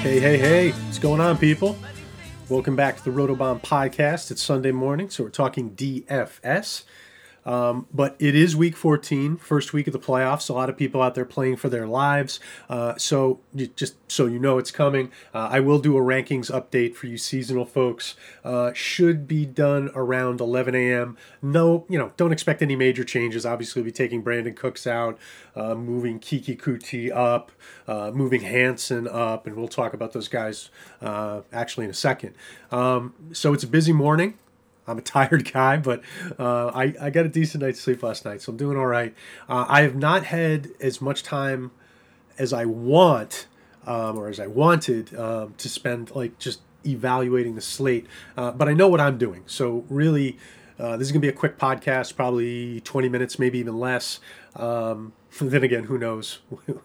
Hey, hey, hey, what's going on, people? Welcome back to the Rotobahn podcast. It's Sunday morning, so we're talking DFS. Um, but it is week 14, first week of the playoffs. A lot of people out there playing for their lives. Uh, so just so you know it's coming, uh, I will do a rankings update for you seasonal folks. Uh, should be done around 11 a.m. No, you know, don't expect any major changes. Obviously, we'll be taking Brandin Cooks out, uh, moving Keke Coutee up, uh, moving Hansen up, and we'll talk about those guys uh, actually in a second. Um, so it's a busy morning. I'm a tired guy, but uh, I, I got a decent night's sleep last night, so I'm doing all right. Uh, I have not had as much time as I want um, or as I wanted um, to spend like just evaluating the slate, uh, but I know what I'm doing. So really, uh, this is gonna be a quick podcast, probably 20 minutes, maybe even less. Um, then again, who knows?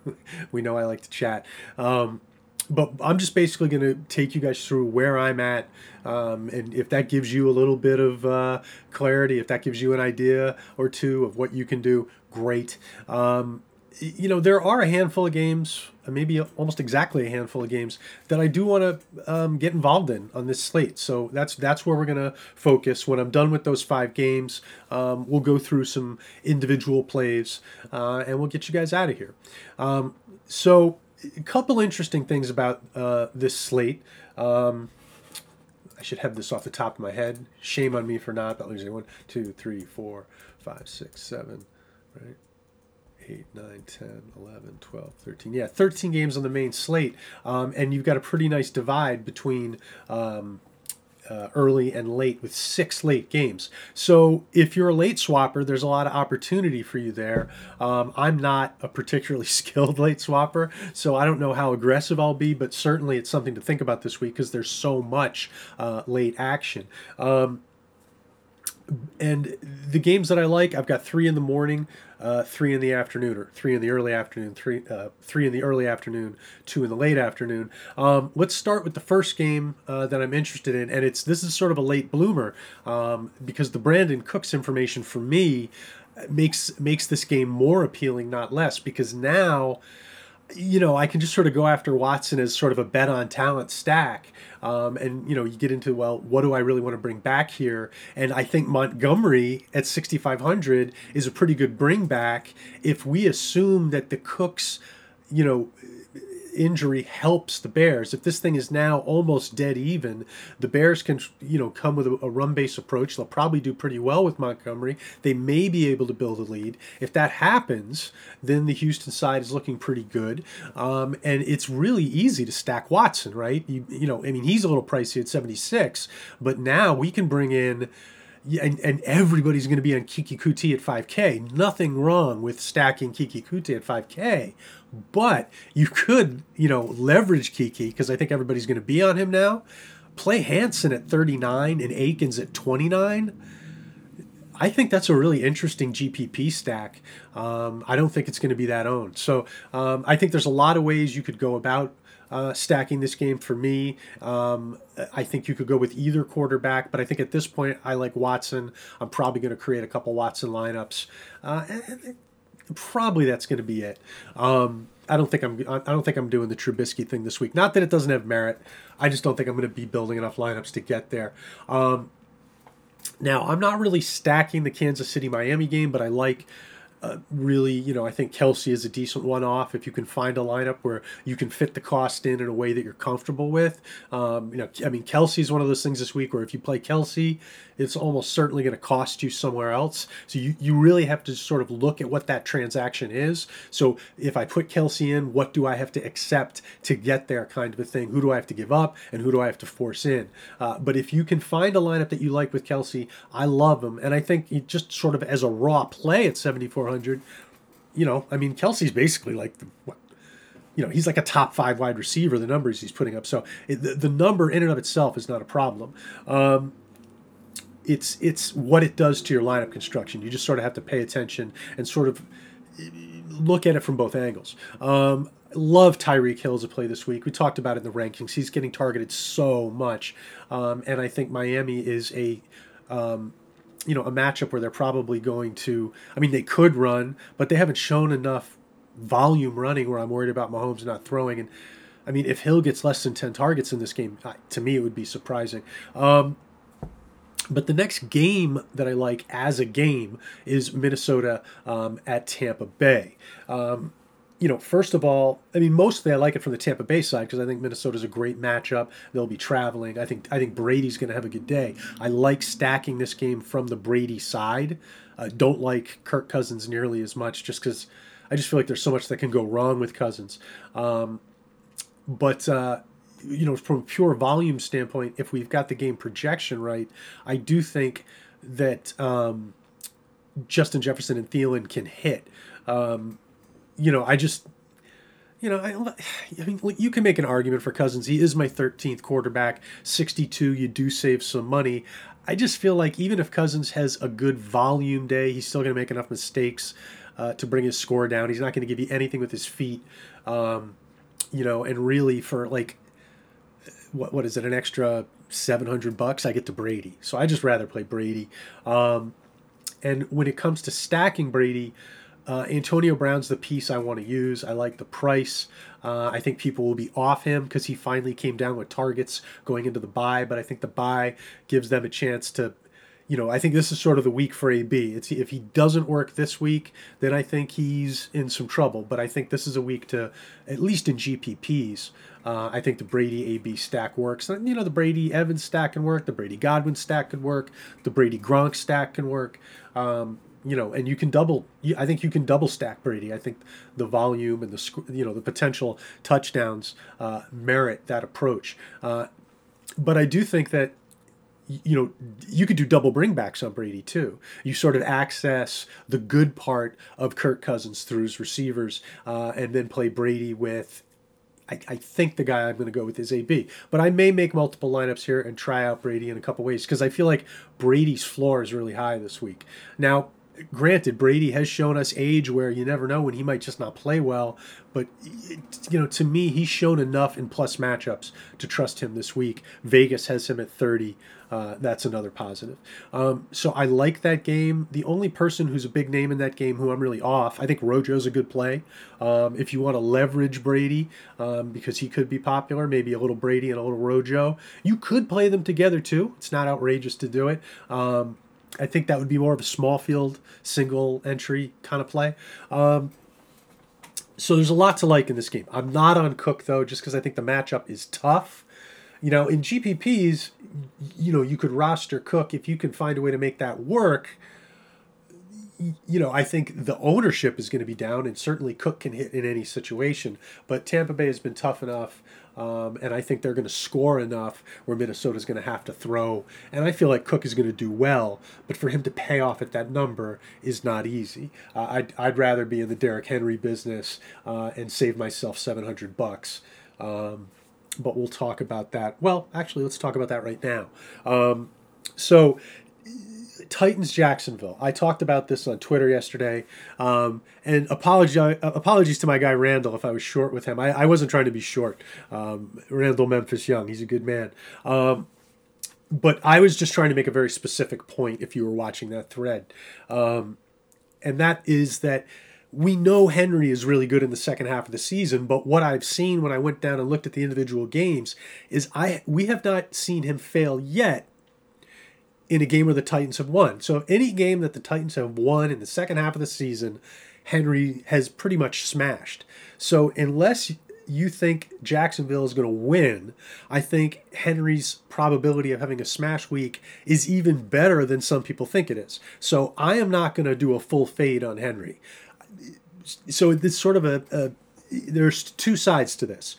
we know I like to chat. But I'm just basically going to take you guys through where I'm at. Um, and if that gives you a little bit of uh, clarity, if that gives you an idea or two of what you can do, great. Um, you know, there are a handful of games, uh, maybe almost exactly a handful of games that I do want to um, get involved in on this slate. So that's that's where we're going to focus. When I'm done with those five games, um, we'll go through some individual plays uh, and we'll get you guys out of here. Um, so a couple interesting things about uh, this slate. Um, I should have this off the top of my head. Shame on me for not. But losing one, two, three, four, five, six, seven, right? 8, 9, 10, 11, 12, 13. Yeah, 13 games on the main slate. Um, and you've got a pretty nice divide between um, uh, early and late with six late games. So if you're a late swapper, there's a lot of opportunity for you there. Um, I'm not a particularly skilled late swapper, so I don't know how aggressive I'll be, but certainly it's something to think about this week because there's so much uh, late action. Um, and the games that I like, I've got three in the morning, uh, three in the afternoon, or three in the early afternoon, three uh, three in the early afternoon, two in the late afternoon. Um, let's start with the first game uh, that I'm interested in, and it's this is sort of a late bloomer um, because the Brandin Cooks information for me makes makes this game more appealing, not less, because now you know, I can just sort of go after Watson as sort of a bet on talent stack. Um, and, you know, you get into, well, what do I really want to bring back here? And I think Montgomery at 6,500 is a pretty good bring back if we assume that the Cooks, you know, injury helps the Bears. If this thing is now almost dead even, the Bears can, you know, come with a, a run base approach. They'll probably do pretty well with Montgomery. They may be able to build a lead. If that happens, then the Houston side is looking pretty good. Um, and it's really easy to stack Watson, right? You, you know, I mean, he's a little pricey at 76, but now we can bring in and, and everybody's going to be on Keke Coutee at 5K. Nothing wrong with stacking Keke Coutee at 5K, but you could, you know, leverage Keke because I think everybody's going to be on him now. Play Hansen at 39 and Akins at 29. I think that's a really interesting GPP stack. Um, I don't think it's going to be that owned. So um, I think there's a lot of ways you could go about uh, stacking this game for me. Um, I think you could go with either quarterback, but I think at this point I like Watson. I'm probably going to create a couple Watson lineups. Uh, and probably that's going to be it. Um, I don't think I'm. I don't think I'm doing the Trubisky thing this week. Not that it doesn't have merit. I just don't think I'm going to be building enough lineups to get there. Um, now I'm not really stacking the Kansas City Miami game, but I like uh, really, you know, I think Kelce is a decent one off if you can find a lineup where you can fit the cost in in a way that you're comfortable with. Um, you know, I mean, Kelce is one of those things this week where if you play Kelce, it's almost certainly going to cost you somewhere else. So you, you really have to sort of look at what that transaction is. So if I put Kelce in, what do I have to accept to get there, kind of a thing? Who do I have to give up and who do I have to force in? Uh, but if you can find a lineup that you like with Kelce, I love him. And I think just sort of as a raw play at 7,400, you know, I mean, Kelce's basically like the, what, you know, he's like a top five wide receiver, the numbers he's putting up. So it, the, the number in and of itself is not a problem. Um, it's it's what it does to your lineup construction. You just sort of have to pay attention and sort of look at it from both angles. Um, love Tyreek Hill as a play this week. We talked about it in the rankings. He's getting targeted so much, um, and I think Miami is a um, you know a matchup where they're probably going to. I mean, they could run, but they haven't shown enough volume running where I'm worried about Mahomes not throwing. And I mean, if Hill gets less than ten targets in this game, to me it would be surprising. Um, but the next game that I like as a game is Minnesota um, at Tampa Bay. Um, you know, first of all, I mean, mostly I like it from the Tampa Bay side because I think Minnesota's a great matchup. They'll be traveling. I think I think Brady's going to have a good day. I like stacking this game from the Brady side. Uh, don't like Kirk Cousins nearly as much just because I just feel like there's so much that can go wrong with Cousins. Um, but uh, you know, from a pure volume standpoint, if we've got the game projection right, I do think that um, Justin Jefferson and Thielen can hit. Um, you know, I just, you know, I, I mean, you can make an argument for Cousins. He is my 13th quarterback, 62. You do save some money. I just feel like even if Cousins has a good volume day, he's still going to make enough mistakes uh, to bring his score down. He's not going to give you anything with his feet. Um, you know, and really for like what what is it? An extra seven hundred bucks. I get to Brady, so I just rather play Brady. Um, and when it comes to stacking Brady, uh, Antonio Brown's the piece I want to use. I like the price. Uh, I think people will be off him because he finally came down with targets going into the buy, but I think the buy gives them a chance to you know, I think this is sort of the week for AB. It's if he doesn't work this week, then I think he's in some trouble. But I think this is a week to, at least in GPPs, uh, I think the Brady AB stack works. And, you know, the Brady Evans stack can work. The Brady Godwin stack can work. The Brady Gronk stack can work. Um, you know, and you can double. I think you can double stack Brady. I think the volume and the you know the potential touchdowns uh, merit that approach. Uh, but I do think that you know, you could do double bringbacks on Brady too. You sort of access the good part of Kirk Cousins through his receivers, uh, and then play Brady with. I, I think the guy I'm going to go with is AB, but I may make multiple lineups here and try out Brady in a couple ways because I feel like Brady's floor is really high this week. Now, granted, Brady has shown us age where you never know when he might just not play well. But you know, to me, he's shown enough in plus matchups to trust him this week. Vegas has him at thirty. Uh, that's another positive. Um, so I like that game. The only person who's a big name in that game who I'm really off, I think Rojo's a good play. Um, if you want to leverage Brady um, because he could be popular, maybe a little Brady and a little Rojo, you could play them together too. It's not outrageous to do it. Um, I think that would be more of a small field, single entry kind of play. Um, so there's a lot to like in this game. I'm not on Cook though, just because I think the matchup is tough. You know, in GPPs, you know, you could roster Cook if you can find a way to make that work. You know, I think the ownership is going to be down, and certainly Cook can hit in any situation. But Tampa Bay has been tough enough um, and I think they're going to score enough where Minnesota's going to have to throw. And I feel like Cook is going to do well, but for him to pay off at that number is not easy. Uh, I'd, I'd rather be in the Derrick Henry business uh, and save myself 700 bucks. Um, but we'll talk about that. Well, actually, let's talk about that right now. Um, so Titans Jacksonville. I talked about this on Twitter yesterday, um, and apologize apologies to my guy Randall if I was short with him. I, I wasn't trying to be short. Um, Randall Memphis Young, he's a good man. Um, but I was just trying to make a very specific point. If you were watching that thread, um, and that is that we know Henry is really good in the second half of the season, but what I've seen when I went down and looked at the individual games is I we have not seen him fail yet in a game where the Titans have won. So any game that the Titans have won in the second half of the season, Henry has pretty much smashed. So unless you think Jacksonville is going to win, I think Henry's probability of having a smash week is even better than some people think it is. So I am not going to do a full fade on Henry. So it's sort of a, a there's two sides to this.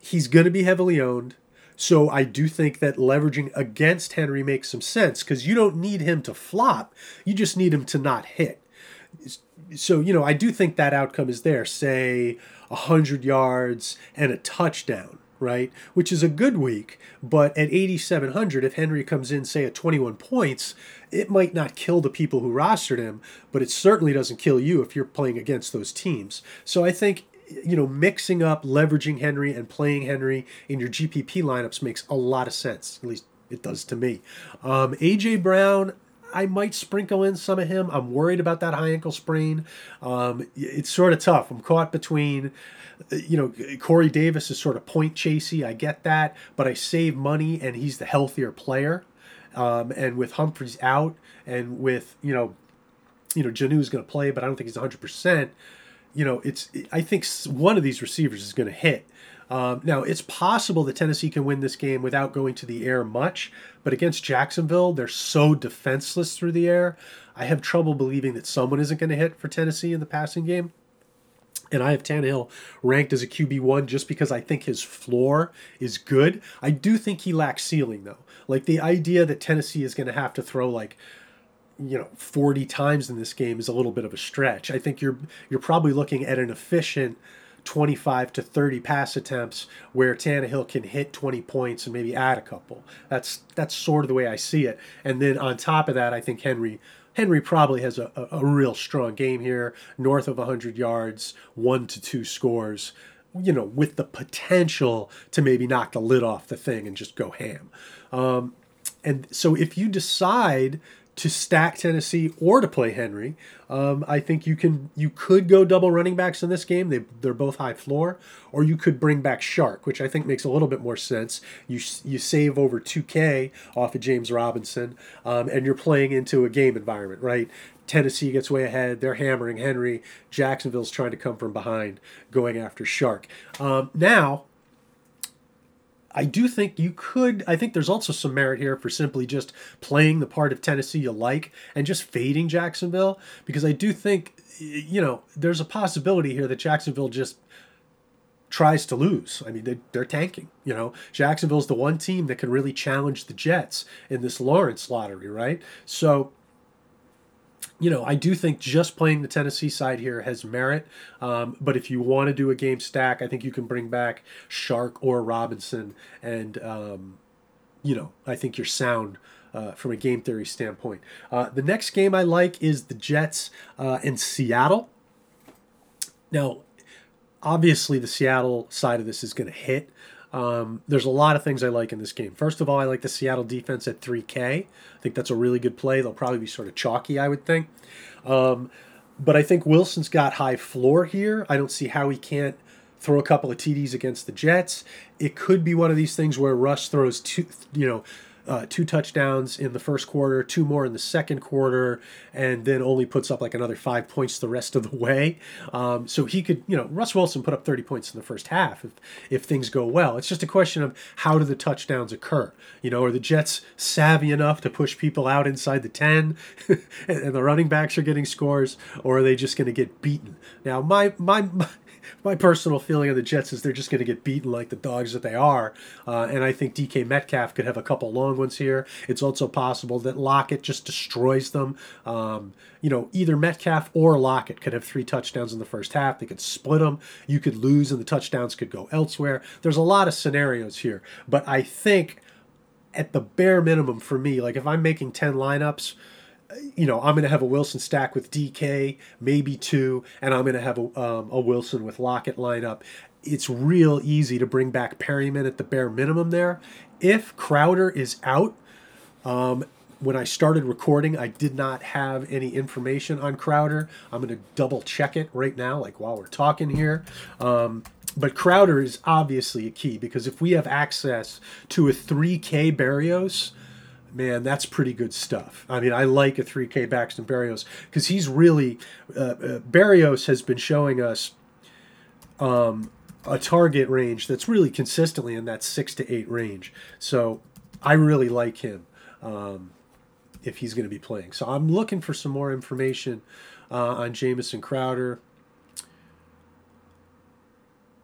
He's going to be heavily owned. So I do think that leveraging against Henry makes some sense because you don't need him to flop. You just need him to not hit. So, you know, I do think that outcome is there. Say 100 yards and a touchdown, right? Which is a good week. But at 8,700, if Henry comes in, say, at 21 points, it might not kill the people who rostered him, but it certainly doesn't kill you if you're playing against those teams. So I think you know, mixing up leveraging Henry and playing Henry in your GPP lineups makes a lot of sense. At least it does to me. Um, AJ Brown, I might sprinkle in some of him. I'm worried about that high ankle sprain. Um, it's sort of tough. I'm caught between, you know, Corey Davis is sort of point chasey. I get that, but I save money and he's the healthier player. Um, and with Humphries out and with, you know, you know, Jonnu's going to play, but I don't think he's 100% you know, it's I think one of these receivers is going to hit. Um, now, it's possible that Tennessee can win this game without going to the air much, but against Jacksonville, they're so defenseless through the air. I have trouble believing that someone isn't going to hit for Tennessee in the passing game. And I have Tannehill ranked as a QB1 just because I think his floor is good. I do think he lacks ceiling, though. Like the idea that Tennessee is going to have to throw like you know 40 times in this game is a little bit of a stretch. I think you're you're probably looking at an efficient 25 to 30 pass attempts where Tannehill can hit 20 points and maybe add a couple. That's that's sort of the way I see it. And then on top of that, I think Henry Henry probably has a, a, a real strong game here, north of 100 yards, one to two scores. You know, with the potential to maybe knock the lid off the thing and just go ham. Um, and so if you decide to stack Tennessee or to play Henry. Um, I think you can you could go double running backs in this game. They they're both high floor, or you could bring back Shark, which I think makes a little bit more sense. You you save over two K off of James Robinson, um, and you're playing into a game environment, right? Tennessee gets way ahead. They're hammering Henry. Jacksonville's trying to come from behind, going after Shark. Um, now, I do think you could. I think there's also some merit here for simply just playing the part of Tennessee you like and just fading Jacksonville because I do think, you know, there's a possibility here that Jacksonville just tries to lose. I mean, they, they're tanking. You know, Jacksonville's the one team that can really challenge the Jets in this Lawrence lottery, right? So you know, I do think just playing the Tennessee side here has merit. Um, but if you want to do a game stack, I think you can bring back Shark or Robinson, and um, you know, I think you're sound. Uh, from a game theory standpoint, uh, the next game I like is the Jets uh, in Seattle. Now, obviously, the Seattle side of this is going to hit. Um, there's a lot of things I like in this game. First of all, I like the Seattle defense at 3K. I think that's a really good play. They'll probably be sort of chalky, I would think. Um, but I think Wilson's got high floor here. I don't see how he can't throw a couple of TDs against the Jets. It could be one of these things where Russ throws two, you know, uh, two touchdowns in the first quarter, two more in the second quarter, and then only puts up like another five points the rest of the way. Um, so he could, you know, Russ Wilson put up 30 points in the first half if, if things go well. It's just a question of how do the touchdowns occur? You know, are the Jets savvy enough to push people out inside the 10 and the running backs are getting scores, or are they just going to get beaten? Now, my, my, my my personal feeling of the Jets is they're just going to get beaten like the dogs that they are. Uh, and I think DK Metcalf could have a couple long ones here. It's also possible that Lockett just destroys them. Um, you know, either Metcalf or Lockett could have three touchdowns in the first half. They could split them. You could lose, and the touchdowns could go elsewhere. There's a lot of scenarios here. But I think at the bare minimum for me, like if I'm making 10 lineups, you know, I'm going to have a Wilson stack with DK, maybe two, and I'm going to have a, um, a Wilson with Lockett lineup. It's real easy to bring back Perriman at the bare minimum there. If Crowder is out, um, when I started recording, I did not have any information on Crowder. I'm going to double check it right now, like while we're talking here. Um, but Crowder is obviously a key because if we have access to a 3K Berrios, man, that's pretty good stuff. I mean, I like a 3K Braxton Berrios because he's really, uh, uh, Berrios has been showing us um, a target range that's really consistently in that six to eight range. So I really like him um, if he's going to be playing. So I'm looking for some more information uh, on Jamison Crowder.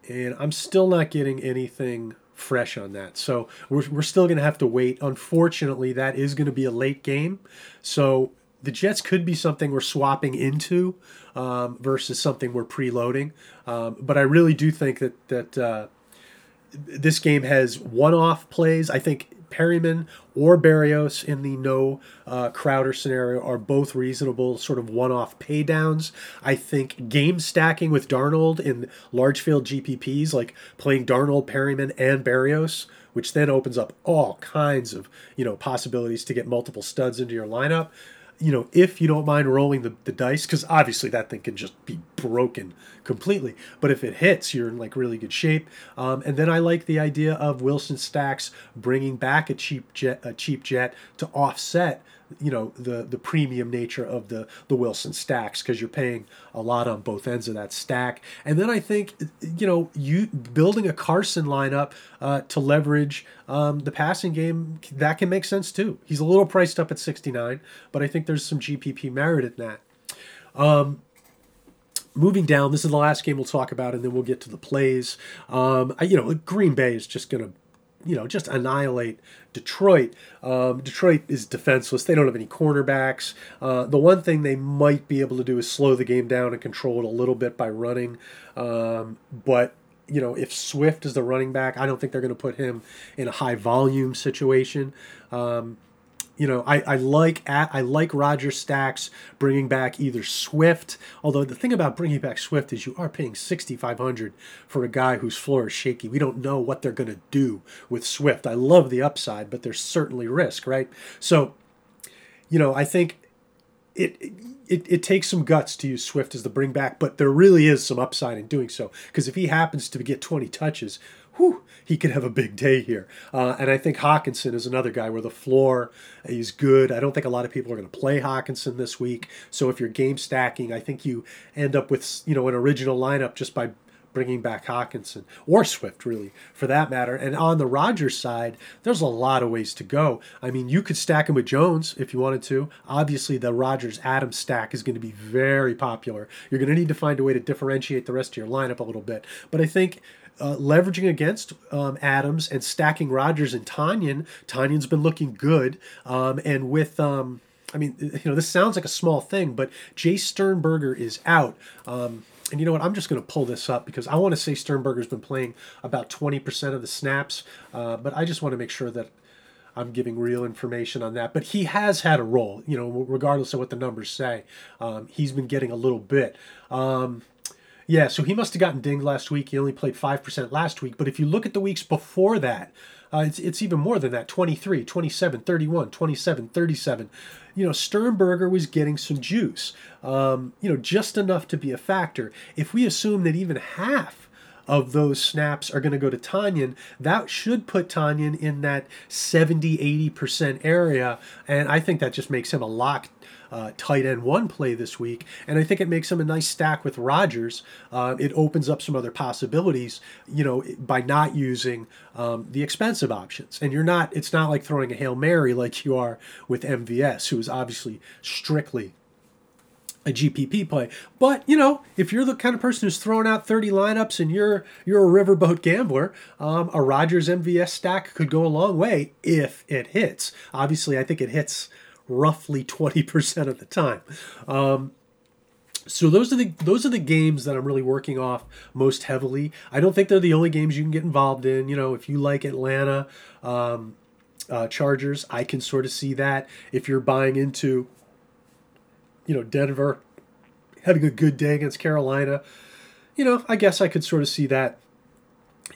And I'm still not getting anything fresh on that. So we're, we're still going to have to wait. Unfortunately, that is going to be a late game. So the Jets could be something we're swapping into um, versus something we're preloading. Um, but I really do think that that uh, this game has one-off plays. I think Perriman or Berrios in the no uh, Crowder scenario are both reasonable sort of one-off paydowns. I think game stacking with Darnold in large field GPPs, like playing Darnold, Perriman, and Berrios, which then opens up all kinds of you know possibilities to get multiple studs into your lineup you know, if you don't mind rolling the, the dice, because obviously that thing can just be broken completely. But if it hits, you're in like really good shape. Um, and then I like the idea of Wilson Stacks bringing back a cheap jet, a cheap jet to offset you know the the premium nature of the the Wilson stacks because you're paying a lot on both ends of that stack. And then I think you know you building a Carson lineup uh, to leverage um, the passing game that can make sense too. He's a little priced up at 69, but I think there's some GPP merit in that. Um, moving down, this is the last game we'll talk about, and then we'll get to the plays. Um, I, you know, Green Bay is just going to you know, just annihilate Detroit. Um, Detroit is defenseless. They don't have any cornerbacks. Uh, the one thing they might be able to do is slow the game down and control it a little bit by running. Um, but you know, if Swift is the running back, I don't think they're going to put him in a high volume situation. Um, you know, I, I like I like Roger Stacks bringing back either Swift. Although the thing about bringing back Swift is you are paying sixty five hundred for a guy whose floor is shaky. We don't know what they're going to do with Swift. I love the upside, but there's certainly risk, right? So, you know, I think it, it it takes some guts to use Swift as the bring back, but there really is some upside in doing so. Because if he happens to get twenty touches, whew, he could have a big day here. Uh, and I think Hockenson is another guy where the floor is good. I don't think a lot of people are going to play Hockenson this week. So if you're game stacking, I think you end up with you know an original lineup just by bringing back Hockenson or Swift, really, for that matter. And on the Rodgers side, there's a lot of ways to go. I mean, you could stack him with Jones if you wanted to. Obviously, the Rodgers Adams stack is going to be very popular. You're going to need to find a way to differentiate the rest of your lineup a little bit. But I think uh, leveraging against um, Adams and stacking Rodgers and Tonyan. Tonyan's been looking good, um, and with um, I mean, you know, this sounds like a small thing, but Jace Sternberger is out. Um, and you know what? I'm just going to pull this up because I want to say Sternberger's been playing about 20% of the snaps, uh, but I just want to make sure that I'm giving real information on that. But he has had a role, you know, regardless of what the numbers say. Um, he's been getting a little bit. Um, yeah, so he must have gotten dinged last week. He only played 5% last week. But if you look at the weeks before that, uh, it's, it's even more than that 23, 27, 31, 27, 37. You know, Sternberger was getting some juice, um, you know, just enough to be a factor. If we assume that even half of those snaps are going to go to Tonyan, that should put Tonyan in that 70, 80% area. And I think that just makes him a lock uh, tight end one play this week, and I think it makes him a nice stack with Rodgers. Uh, it opens up some other possibilities, you know, by not using um, the expensive options. And you're not, it's not like throwing a Hail Mary like you are with MVS, who is obviously strictly a GPP play. But you know, if you're the kind of person who's throwing out 30 lineups and you're you're a riverboat gambler, um, a Rodgers MVS stack could go a long way if it hits. Obviously, I think it hits roughly 20% of the time. Um, so those are the those are the games that I'm really working off most heavily. I don't think they're the only games you can get involved in. You know, if you like Atlanta um, uh, Chargers, I can sort of see that. If you're buying into, you know, Denver having a good day against Carolina, you know, I guess I could sort of see that.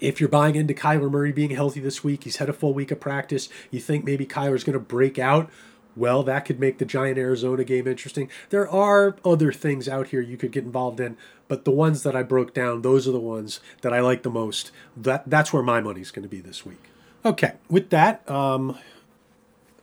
If you're buying into Kyler Murray being healthy this week, he's had a full week of practice. You think maybe Kyler's going to break out well, that could make the Giant Arizona game interesting. There are other things out here you could get involved in, but the ones that I broke down, those are the ones that I like the most. That that's where my money's going to be this week. Okay, with that, um,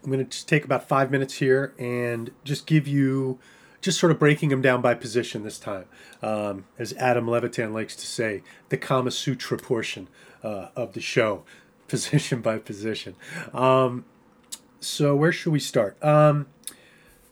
I'm going to take about five minutes here and just give you, just sort of breaking them down by position this time. Um, as Adam Levitan likes to say, the Kama Sutra portion uh, of the show, position by position. Um, so where should we start? Um,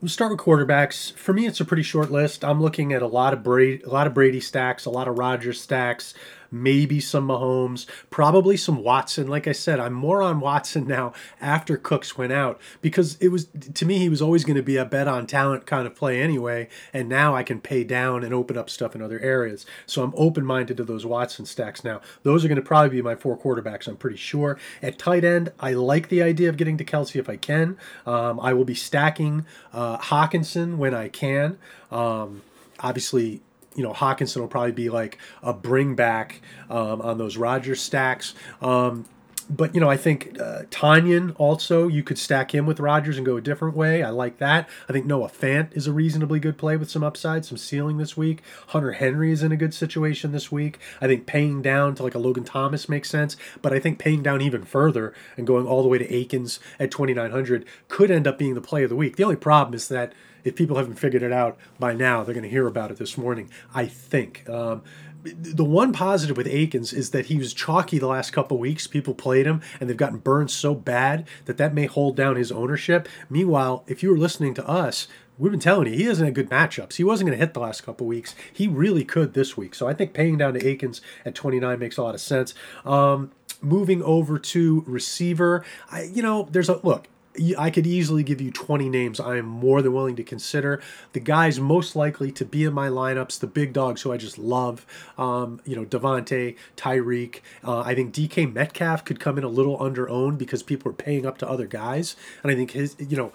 We'll start with quarterbacks. For me, it's a pretty short list. I'm looking at a lot of Brady, a lot of Brady stacks, a lot of Rodgers stacks, maybe some Mahomes, probably some Watson. Like I said, I'm more on Watson now after Cooks went out because it was to me he was always going to be a bet on talent kind of play anyway, and now I can pay down and open up stuff in other areas. So I'm open minded to those Watson stacks now. Those are going to probably be my four quarterbacks. I'm pretty sure. At tight end, I like the idea of getting to Kelce if I can. Um, I will be stacking uh, Hockenson when I can. Um, obviously, you know, Hockenson will probably be like a bring back um, on those Rodgers stacks. Um, but you know, I think uh, Tonyan also you could stack him with Rodgers and go a different way. I like that. I think Noah Fant is a reasonably good play with some upside, some ceiling this week. Hunter Henry is in a good situation this week. I think paying down to like a Logan Thomas makes sense, but I think paying down even further and going all the way to Akins at 2900 could end up being the play of the week. The only problem is that if people haven't figured it out by now, they're going to hear about it this morning. I think. Um, the one positive with Akins is that he was chalky the last couple weeks. People played him, and they've gotten burned so bad that that may hold down his ownership. Meanwhile, if you were listening to us, we've been telling you he hasn't had good matchups. He wasn't going to hit the last couple weeks. He really could this week. So I think paying down to Akins at 29 makes a lot of sense. Um, moving over to receiver, I, you know, there's a look. I could easily give you 20 names I am more than willing to consider. The guys most likely to be in my lineups, the big dogs who I just love, um, you know, Davante, Tyreek. Uh, I think DK Metcalf could come in a little under owned because people are paying up to other guys. And I think his, you know,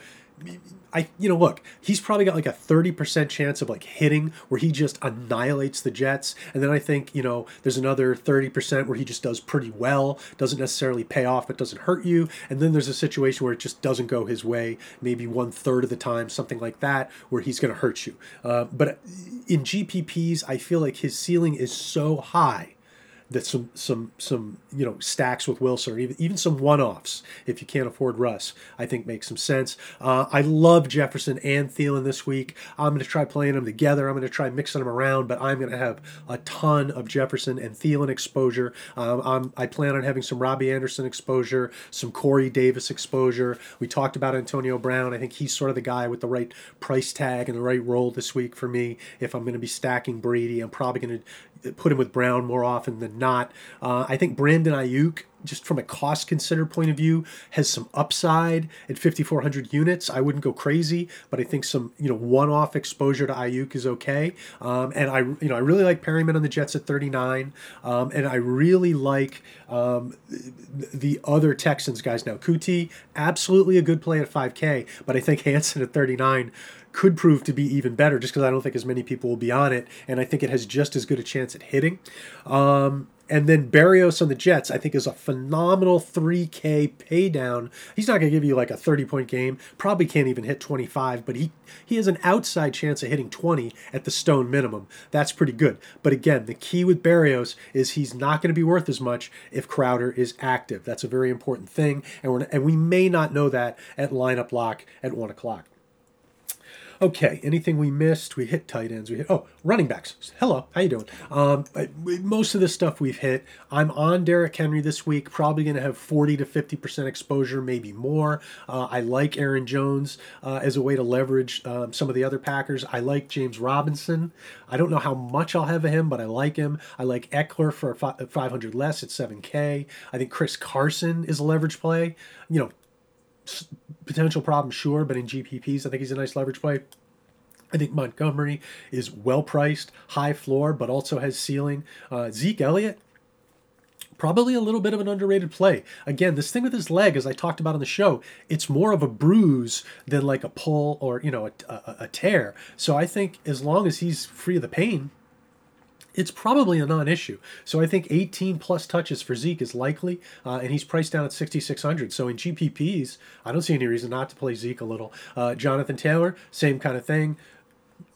I you know look he's probably got like a 30% chance of like hitting where he just annihilates the Jets. And then I think you know there's another 30% where he just does pretty well doesn't necessarily pay off but doesn't hurt you. And then there's a situation where it just doesn't go his way maybe one third of the time something like that where he's going to hurt you. Uh, but in GPPs I feel like his ceiling is so high that some some some you know stacks with Wilson or even even some one offs if you can't afford Russ I think makes some sense. Uh, I love Jefferson and Thielen this week. I'm going to try playing them together. I'm going to try mixing them around, but I'm going to have a ton of Jefferson and Thielen exposure. Um, i plan on having some Robbie Anderson exposure, some Corey Davis exposure. We talked about Antonio Brown. I think he's sort of the guy with the right price tag and the right role this week for me. If I'm going to be stacking Brady, I'm probably going to put him with Brown more often than not. Uh, I think Brandon Aiyuk, just from a cost consider point of view, has some upside at 5,400 units. I wouldn't go crazy, but I think some you know one-off exposure to Aiyuk is okay. Um, and I you know I really like Perriman on the Jets at 39, um, and I really like um, the other Texans guys now. Coutee, absolutely a good play at 5K, but I think Hansen at 39 could prove to be even better just because I don't think as many people will be on it. And I think it has just as good a chance at hitting. Um, and then Berrios on the Jets, I think, is a phenomenal 3K paydown. He's not going to give you like a 30 point game. Probably can't even hit 25, but he, he has an outside chance of hitting 20 at the stone minimum. That's pretty good. But again, the key with Berrios is he's not going to be worth as much if Crowder is active. That's a very important thing. And, we're, and we may not know that at lineup lock at 1 o'clock. Okay, anything we missed? We hit tight ends. We hit oh running backs. Hello, how you doing? Um, most of the stuff we've hit. I'm on Derrick Henry this week. Probably going to have 40 to 50 percent exposure, maybe more. Uh, I like Aaron Jones uh, as a way to leverage um, some of the other Packers. I like James Robinson. I don't know how much I'll have of him, but I like him. I like Ekeler for 500 less at 7K. I think Chris Carson is a leverage play. You know, potential problem, sure, but in GPPs, I think he's a nice leverage play. I think Montgomery is well priced, high floor, but also has ceiling. Uh, Zeke Elliott, probably a little bit of an underrated play. Again, this thing with his leg, as I talked about on the show, it's more of a bruise than like a pull or you know a, a, a tear. So I think as long as he's free of the pain, it's probably a non-issue. So I think 18 plus touches for Zeke is likely, uh, and he's priced down at 6,600. So in GPPs, I don't see any reason not to play Zeke a little. Uh, Jonathan Taylor, same kind of thing.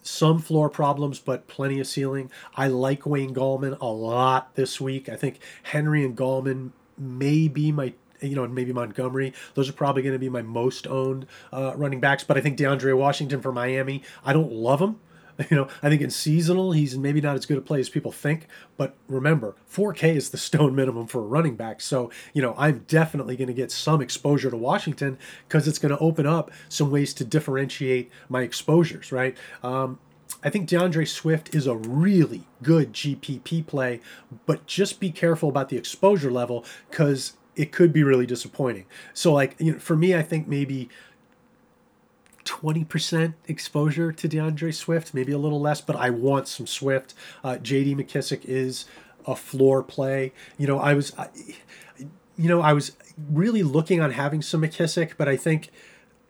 Some floor problems, but plenty of ceiling. I like Wayne Gallman a lot this week. I think Henry and Gallman may be my you know, and maybe Montgomery. Those are probably going to be my most owned uh, running backs. But I think DeAndre Washington for Miami, I don't love him. You know, I think in seasonal, he's maybe not as good a play as people think. But remember, 4K is the stone minimum for a running back. So, you know, I'm definitely going to get some exposure to Washington because it's going to open up some ways to differentiate my exposures, right? Um, I think DeAndre Swift is a really good GPP play, but just be careful about the exposure level because it could be really disappointing. So, like, you know, for me, I think maybe 20% exposure to DeAndre Swift, maybe a little less, but I want some Swift. Uh, JD McKissic is a floor play. You know, I was, I, you know, I was really looking on having some McKissic, but I think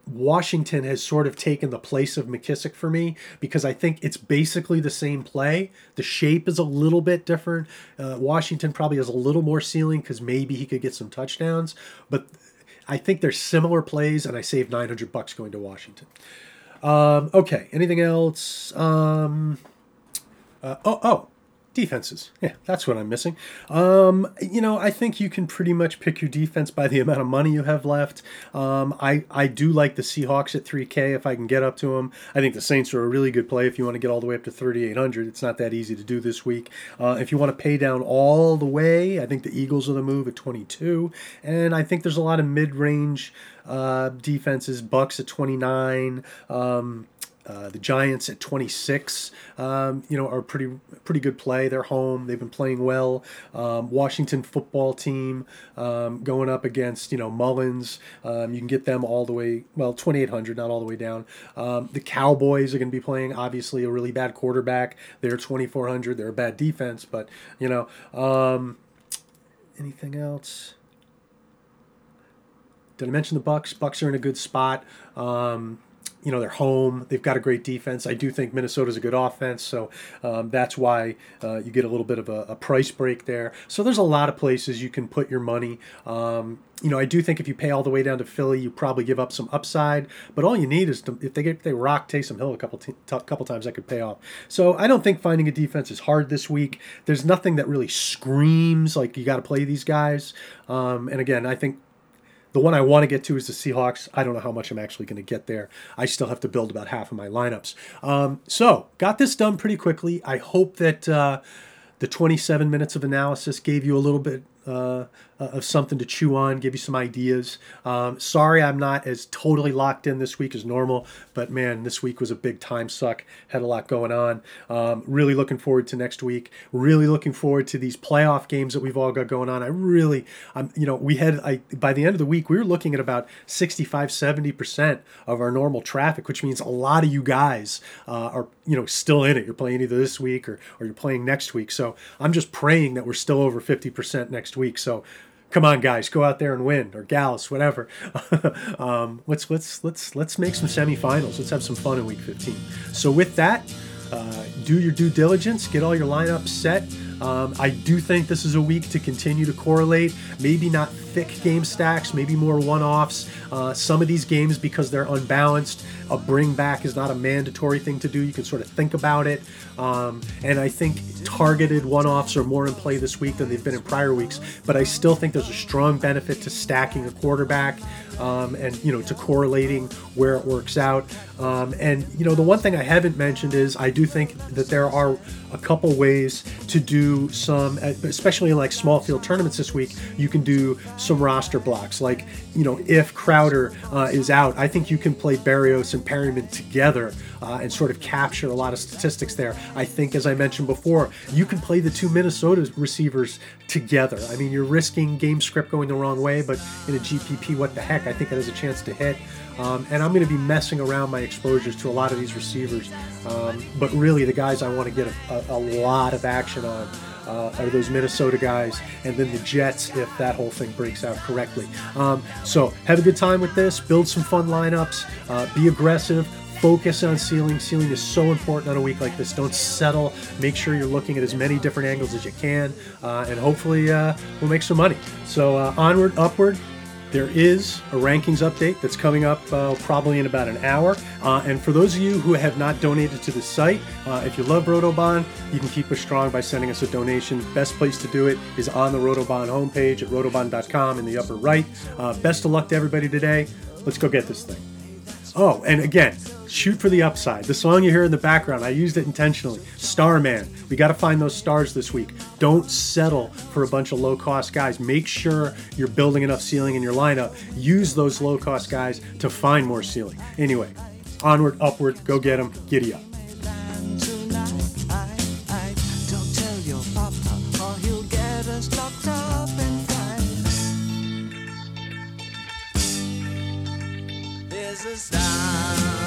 Washington has sort of taken the place of McKissic for me because I think it's basically the same play. The shape is a little bit different. Uh, Washington probably has a little more ceiling because maybe he could get some touchdowns, but I think they're similar plays, and I saved 900 bucks going to Washington. Um, okay, anything else? Um, uh, oh, oh, defenses. Yeah, that's what I'm missing. Um, you know, I think you can pretty much pick your defense by the amount of money you have left. Um, I I do like the Seahawks at 3K if I can get up to them. I think the Saints are a really good play if you want to get all the way up to 3,800. It's not that easy to do this week. Uh, if you want to pay down all the way, I think the Eagles are the move at 22, and I think there's a lot of mid-range uh, defenses. Bucks at 29. Um, uh, the Giants at 26, um, you know, are pretty pretty good play. They're home. They've been playing well. Um, Washington football team um, going up against you know Mullens. Um, you can get them all the way well 2,800, not all the way down. Um, the Cowboys are going to be playing obviously a really bad quarterback. They're 2,400. They're a bad defense, but you know, um, anything else? Did I mention the Bucks? Bucks are in a good spot. Um, you know they're home. They've got a great defense. I do think Minnesota's a good offense, so um, that's why uh, you get a little bit of a, a, price break there. So there's a lot of places you can put your money. Um, you know, I do think if you pay all the way down to Philly, you probably give up some upside. But all you need is to, if they get if they rock Taysom Hill a couple t- t- couple times, that could pay off. So I don't think finding a defense is hard this week. There's nothing that really screams like you got to play these guys. Um, and again, I think the one I want to get to is the Seahawks. I don't know how much I'm actually going to get there. I still have to build about half of my lineups. Um, so, got this done pretty quickly. I hope that uh, the 27 minutes of analysis gave you a little bit uh, uh, of something to chew on, give you some ideas. Um, sorry, I'm not as totally locked in this week as normal, but man, this week was a big time suck. Had a lot going on. Um, really looking forward to next week. Really looking forward to these playoff games that we've all got going on. I really, I'm, you know, we had, I by the end of the week, we were looking at about 65, 70% of our normal traffic, which means a lot of you guys uh, are, you know, still in it. You're playing either this week or, or you're playing next week. So I'm just praying that we're still over 50% next week. So come on guys go out there and win or gals whatever. Um, let's let's let's let's make some semifinals. Let's have some fun in week 15 so with that uh, do your due diligence get all your lineups set um, I do think this is a week to continue to correlate. Maybe not thick game stacks, maybe more one offs. Uh, some of these games, because they're unbalanced, a bring back is not a mandatory thing to do. You can sort of think about it. Um, and I think targeted one offs are more in play this week than they've been in prior weeks. But I still think there's a strong benefit to stacking a quarterback um, and, you know, to correlating where it works out. Um, and, you know, the one thing I haven't mentioned is I do think that there are a couple ways to do some, especially in like small field tournaments this week, you can do some roster blocks. Like, you know, if Crowder uh, is out, I think you can play Berrios and Perriman together uh, and sort of capture a lot of statistics there. I think, as I mentioned before, you can play the two Minnesota receivers together. I mean, you're risking game script going the wrong way, but in a GPP, what the heck? I think it has a chance to hit. Um, and I'm going to be messing around my exposures to a lot of these receivers. Um, but really, the guys I want to get a, a, a lot of action on uh, are those Minnesota guys, and then the Jets if that whole thing breaks out correctly. Um, so have a good time with this. Build some fun lineups. Uh, be aggressive. Focus on ceiling. Ceiling is so important on a week like this. Don't settle. Make sure you're looking at as many different angles as you can, uh, and hopefully uh, we'll make some money. So uh, onward, upward. There is a rankings update that's coming up uh, probably in about an hour. Uh, and for those of you who have not donated to the site, uh, if you love Rotobahn, you can keep us strong by sending us a donation. Best place to do it is on the Rotobahn homepage at rotobahn.com in the upper right. Uh, best of luck to everybody today. Let's go get this thing. Oh, and again, shoot for the upside. The song you hear in the background, I used it intentionally. Starman. We got to find those stars this week. Don't settle for a bunch of low cost guys. Make sure you're building enough ceiling in your lineup. Use those low cost guys to find more ceiling. Anyway, onward, upward, go get them, giddy up. There's a starman